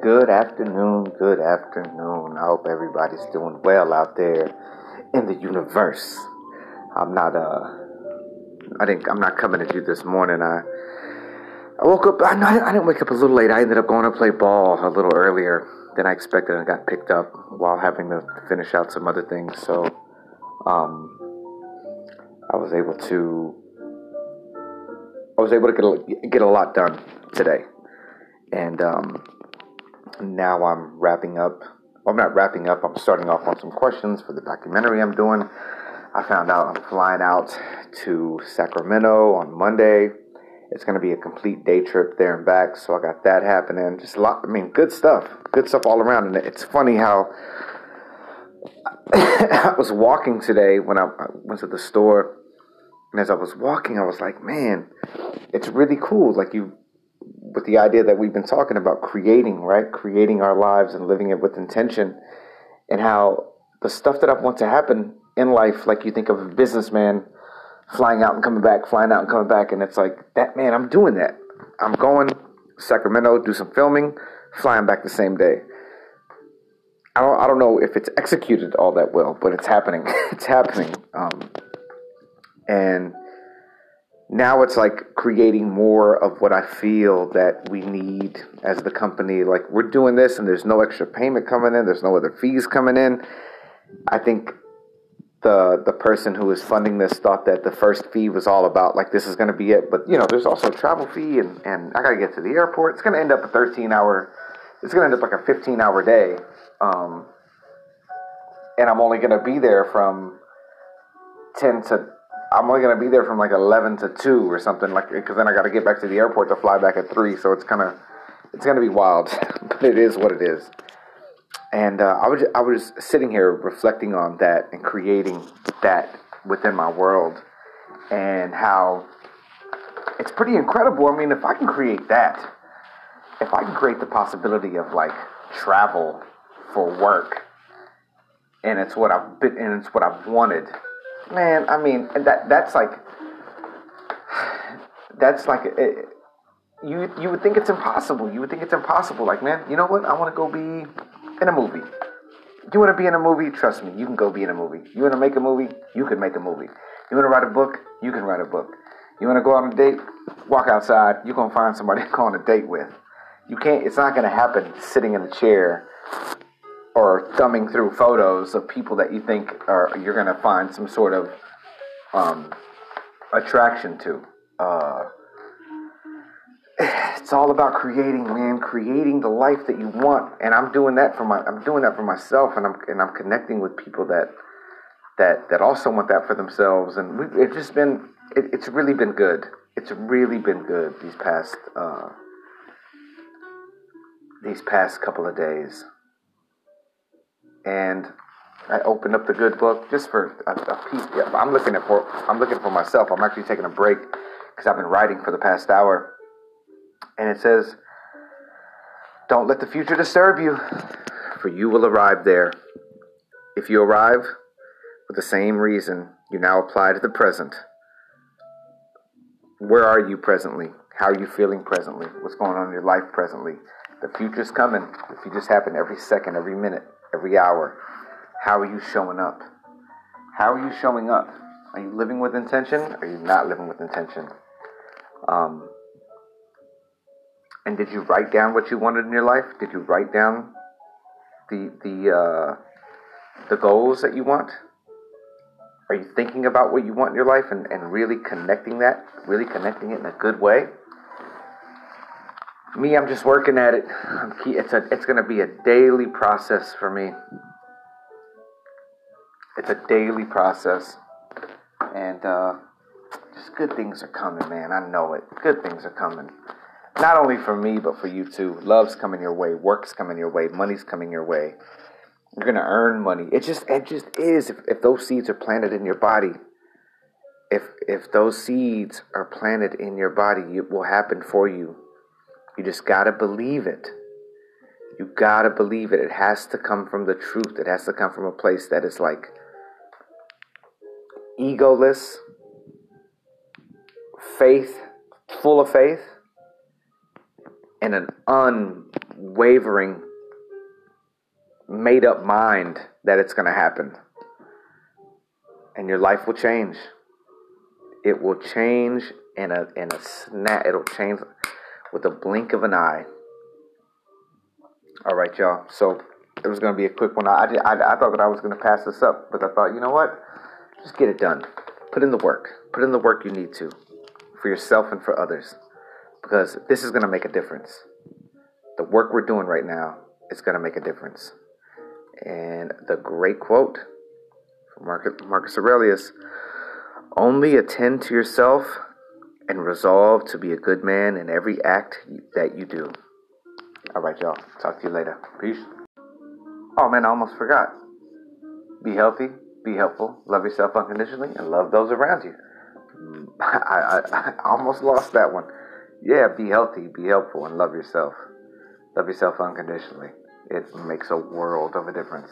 Good afternoon, good afternoon. I hope everybody's doing well out there in the universe. I'm not uh I didn't I'm not coming at you this morning. I I woke up I, I didn't wake up a little late. I ended up going to play ball a little earlier than I expected and got picked up while having to finish out some other things. So um I was able to I was able to get a, get a lot done today. And um now I'm wrapping up. Well, I'm not wrapping up. I'm starting off on some questions for the documentary I'm doing. I found out I'm flying out to Sacramento on Monday. It's going to be a complete day trip there and back. So I got that happening. Just a lot. I mean, good stuff. Good stuff all around. And it's funny how I was walking today when I went to the store. And as I was walking, I was like, man, it's really cool. Like you with the idea that we've been talking about creating, right? Creating our lives and living it with intention, and how the stuff that I want to happen in life, like you think of a businessman flying out and coming back, flying out and coming back, and it's like that man, I'm doing that. I'm going Sacramento, do some filming, flying back the same day. I don't, I don't know if it's executed all that well, but it's happening. it's happening. Um, and now it's like creating more of what I feel that we need as the company. Like we're doing this and there's no extra payment coming in, there's no other fees coming in. I think the the person who was funding this thought that the first fee was all about like this is going to be it, but you know there's also a travel fee and and I got to get to the airport. It's going to end up a 13 hour. It's going to end up like a 15 hour day, um, and I'm only going to be there from 10 to I'm only gonna be there from like eleven to two or something like because then I got to get back to the airport to fly back at three. So it's kind of it's gonna be wild, but it is what it is. And uh, I was I was sitting here reflecting on that and creating that within my world, and how it's pretty incredible. I mean, if I can create that, if I can create the possibility of like travel for work, and it's what I've been and it's what I've wanted man, I mean, that that's like that's like it, you you would think it's impossible. You would think it's impossible. Like, man, you know what? I want to go be in a movie. You want to be in a movie? Trust me, you can go be in a movie. You want to make a movie? You can make a movie. You want to write a book? You can write a book. You want to go on a date? Walk outside. You're gonna find somebody to go on a date with. You can't. It's not gonna happen sitting in a chair or thumbing through photos of people that you think are you're going to find some sort of um, attraction to. Uh, it's all about creating, man, creating the life that you want, and I'm doing that for my, I'm doing that for myself, and I'm and I'm connecting with people that that that also want that for themselves, and we, it's just been, it, it's really been good. It's really been good these past uh, these past couple of days and I opened up the good book just for a, a piece. Yeah, I'm looking at for I'm looking for myself. I'm actually taking a break because I've been writing for the past hour, and it says, "Don't let the future disturb you, for you will arrive there. If you arrive with the same reason you now apply to the present, where are you presently? How are you feeling presently? What's going on in your life presently? The future's coming. The future's happening every second, every minute." Every hour. How are you showing up? How are you showing up? Are you living with intention? Or are you not living with intention? Um, and did you write down what you wanted in your life? Did you write down the the uh, the goals that you want? Are you thinking about what you want in your life and, and really connecting that, really connecting it in a good way? Me, I'm just working at it. it's a, it's going to be a daily process for me. It's a daily process, and uh, just good things are coming, man. I know it. Good things are coming. Not only for me, but for you too. Love's coming your way. Work's coming your way. Money's coming your way. You're gonna earn money. It just, it just is. If, if those seeds are planted in your body, if if those seeds are planted in your body, it will happen for you you just got to believe it. You got to believe it. It has to come from the truth. It has to come from a place that is like egoless, faith, full of faith, and an unwavering, made up mind that it's going to happen. And your life will change. It will change in a in a snap. It'll change with a blink of an eye. All right, y'all. So it was going to be a quick one. I, I, I thought that I was going to pass this up, but I thought, you know what? Just get it done. Put in the work. Put in the work you need to for yourself and for others because this is going to make a difference. The work we're doing right now is going to make a difference. And the great quote from Marcus Aurelius only attend to yourself and resolve to be a good man in every act that you do. All right, y'all. Talk to you later. Peace. Oh, man, I almost forgot. Be healthy, be helpful, love yourself unconditionally, and love those around you. I, I, I almost lost that one. Yeah, be healthy, be helpful, and love yourself. Love yourself unconditionally. It makes a world of a difference.